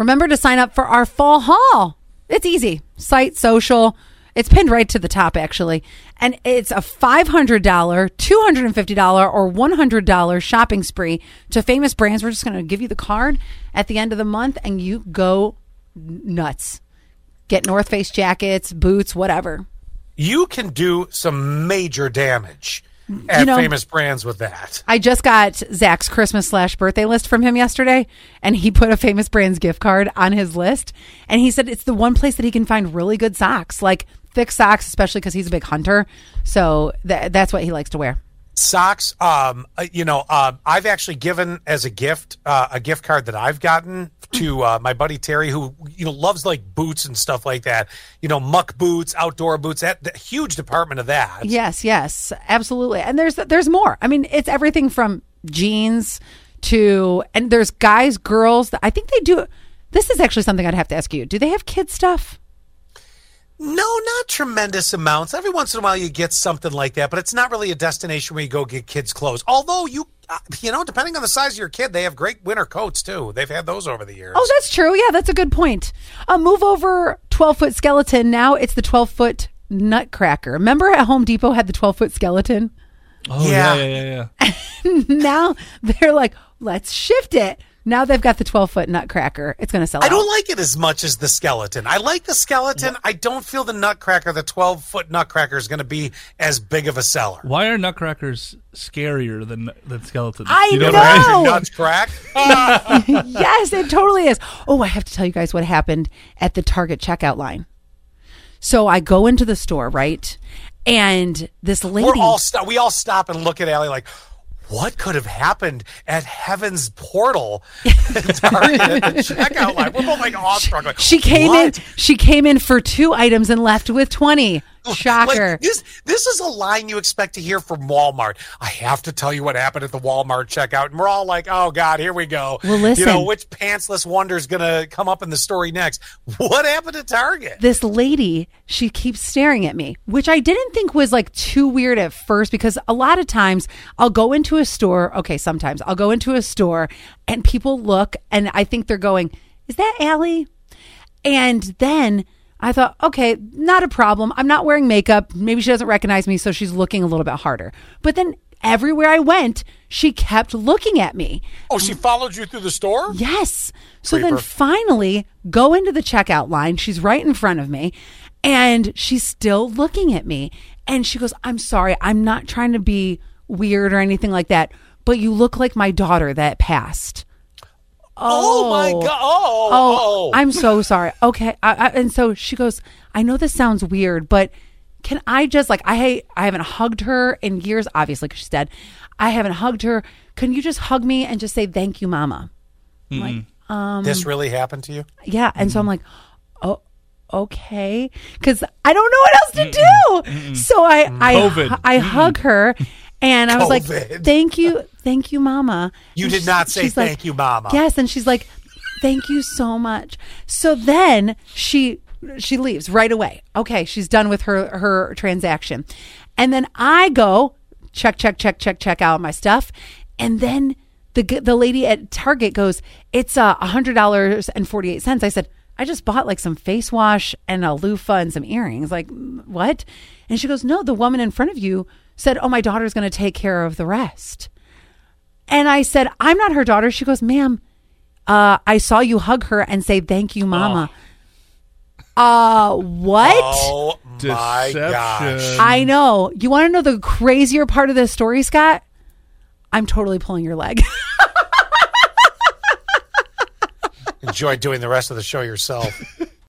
remember to sign up for our fall haul. It's easy. Site, social. It's pinned right to the top, actually. And it's a $500, $250, or $100 shopping spree to famous brands. We're just going to give you the card at the end of the month and you go nuts. Get North Face jackets, boots, whatever. You can do some major damage at know- famous brands with that. I just got Zach's Christmas slash birthday list from him yesterday, and he put a famous brands gift card on his list. And he said it's the one place that he can find really good socks, like thick socks, especially because he's a big hunter. So th- that's what he likes to wear. Socks, um, uh, you know, uh, I've actually given as a gift uh, a gift card that I've gotten to uh, my buddy Terry, who you know loves like boots and stuff like that. You know, muck boots, outdoor boots. That, that huge department of that. Yes, yes, absolutely. And there's there's more. I mean, it's everything from jeans to and there's guys, girls. I think they do. This is actually something I'd have to ask you. Do they have kid stuff? No, tremendous amounts. Every once in a while, you get something like that, but it's not really a destination where you go get kids' clothes. Although you, uh, you know, depending on the size of your kid, they have great winter coats too. They've had those over the years. Oh, that's true. Yeah, that's a good point. Uh, move over 12 foot skeleton. Now it's the 12 foot nutcracker. Remember at Home Depot had the 12 foot skeleton? Oh Yeah. yeah, yeah, yeah. yeah. now they're like, let's shift it. Now they've got the 12 foot nutcracker. It's going to sell I out. don't like it as much as the skeleton. I like the skeleton. I don't feel the nutcracker, the 12 foot nutcracker, is going to be as big of a seller. Why are nutcrackers scarier than than skeletons? I You know. that? Your nuts crack? yes, it totally is. Oh, I have to tell you guys what happened at the Target checkout line. So I go into the store, right? And this lady. We're all sto- we all stop and look at Allie like, what could have happened at Heaven's Portal at Target at the checkout line? We're both like awestruck. Like, She came "What?" in. She came in for two items and left with twenty. Shocker! Like, this this is a line you expect to hear from Walmart. I have to tell you what happened at the Walmart checkout, and we're all like, "Oh God, here we go." Well, you know which pantsless wonder is going to come up in the story next? What happened at Target? this lady, she keeps staring at me, which I didn't think was like too weird at first because a lot of times I'll go into a store. Okay, sometimes I'll go into a store and people look and I think they're going, "Is that Allie?" And then I thought, okay, not a problem. I'm not wearing makeup. Maybe she doesn't recognize me, so she's looking a little bit harder. But then everywhere I went, she kept looking at me. Oh, she followed you through the store. Yes. So then finally go into the checkout line. She's right in front of me and she's still looking at me. And she goes, I'm sorry. I'm not trying to be weird or anything like that, but you look like my daughter that passed. Oh, my God! Oh, Oh, oh. I'm so sorry. Okay. I, I, and so she goes, I know this sounds weird, but can I just like I I haven't hugged her in years, obviously because she's dead. I haven't hugged her. Can you just hug me and just say thank you, Mama? I'm Like, um, this really happened to you? yeah. And so I'm like, oh, okay, because I don't know what else to do. So I I COVID. I hug her. And I was like, "Thank you, thank you, Mama." You And did she- not say she's like, thank you, Mama. Yes, and she's like, "Thank you so much." So then she she leaves right away. Okay, she's done with her her transaction, and then I go check check check check check out my stuff, and then the the lady at Target goes, "It's a hundred dollars and forty eight cents." I said. I just bought like some face wash and a loofah and some earrings. Like, "Mm, what? And she goes, No, the woman in front of you said, Oh, my daughter's going to take care of the rest. And I said, I'm not her daughter. She goes, Ma'am, uh, I saw you hug her and say, Thank you, Mama. Uh, what? Oh my Deception. gosh! I know. You want to know the crazier part of this story, Scott? I'm totally pulling your leg. Enjoy doing the rest of the show yourself.